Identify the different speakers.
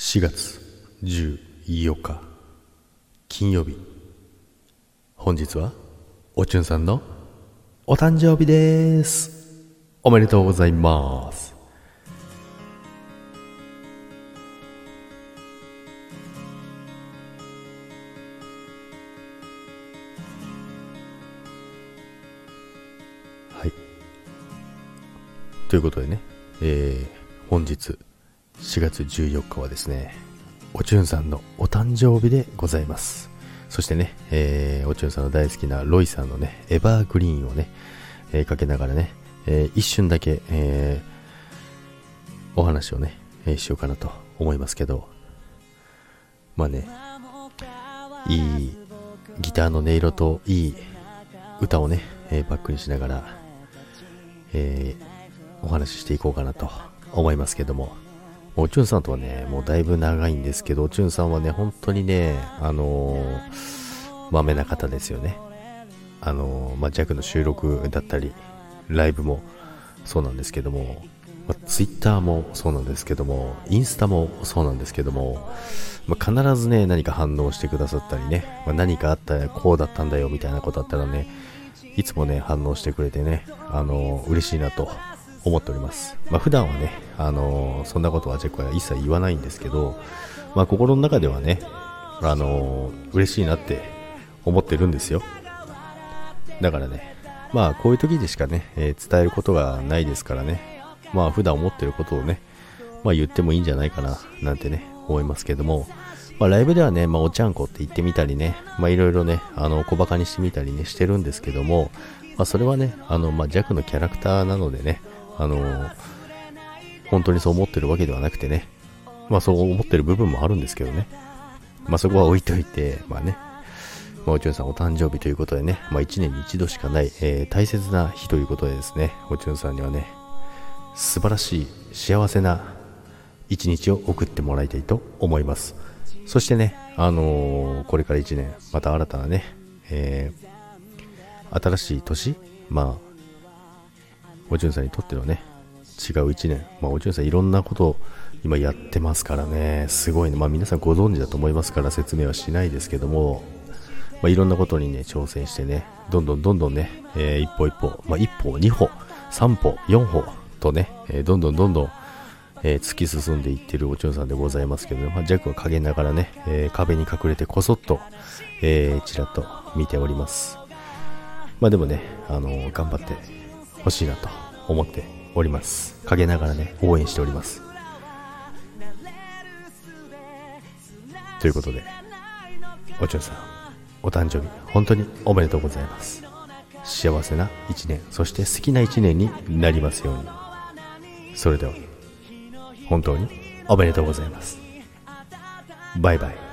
Speaker 1: 4月14日金曜日。本日はおちゅんさんのお誕生日です。おめでとうございます。はい。ということでね、えー、本日4月14日はですね、おちゅんさんのお誕生日でございます。そしてね、えー、おちゅんさんの大好きなロイさんのね、エバーグリーンをね、えー、かけながらね、えー、一瞬だけ、えー、お話をね、えー、しようかなと思いますけど、まあね、いいギターの音色といい歌をね、えー、バックにしながら、えー、お話ししていこうかなと思いますけども、おちゅんさんとはね、もうだいぶ長いんですけど、おちゅんさんはね、本当にね、あのー、まめな方ですよね。あのー、まあ、弱の収録だったり、ライブもそうなんですけども、まあ、ツイッターもそうなんですけども、インスタもそうなんですけども、まあ、必ずね、何か反応してくださったりね、まあ、何かあったらこうだったんだよみたいなことあったらね、いつもね、反応してくれてね、あのー、嬉しいなと思っております。まあ、普段はね、あのー、そんなことはジェックは一切言わないんですけど、まあ、心の中ではね、あのー、嬉しいなって思ってるんですよ。だからね、まあ、こういう時でしかね、えー、伝えることがないですからね、まあ、普段思ってることをね、まあ、言ってもいいんじゃないかな、なんてね、思いますけども、まあ、ライブではね、まあ、おちゃんこって言ってみたりね、まあ、いろいろね、あの、小馬鹿にしてみたりね、してるんですけども、まあ、それはね、あの、まあ、弱のキャラクターなのでね、あの本当にそう思ってるわけではなくてね、まあそう思ってる部分もあるんですけどね、まあそこは置いといて、まあね、まあ、おちゅんさんお誕生日ということでね、まあ1年に一度しかない、えー、大切な日ということでですね、おちゅんさんにはね、素晴らしい幸せな一日を送ってもらいたいと思います。そしてね、あのー、これから1年、また新たなね、えー、新しい年、まあ、おじゅんさんにとってのね、違う1年、まあ、おじゅんさんいろんなことを今やってますからね、すごいね、まあ、皆さんご存知だと思いますから説明はしないですけども、まあ、いろんなことにね、挑戦してね、どんどんどんどんね、えー、一歩一歩、まあ、一歩、二歩、三歩、四歩とね、えー、どんどんどんどん、えー、突き進んでいってるおちゅんさんでございますけど、ね、まあ、弱は陰ながらね、えー、壁に隠れてこそっと、えー、ちらっと見ております。まあでもね、あのー、頑張って欲しいなと思っております。陰ながらね応援しております。ということでお嬢さんお誕生日本当におめでとうございます。幸せな一年そして好きな一年になりますように。それでは本当におめでとうございます。バイバイ。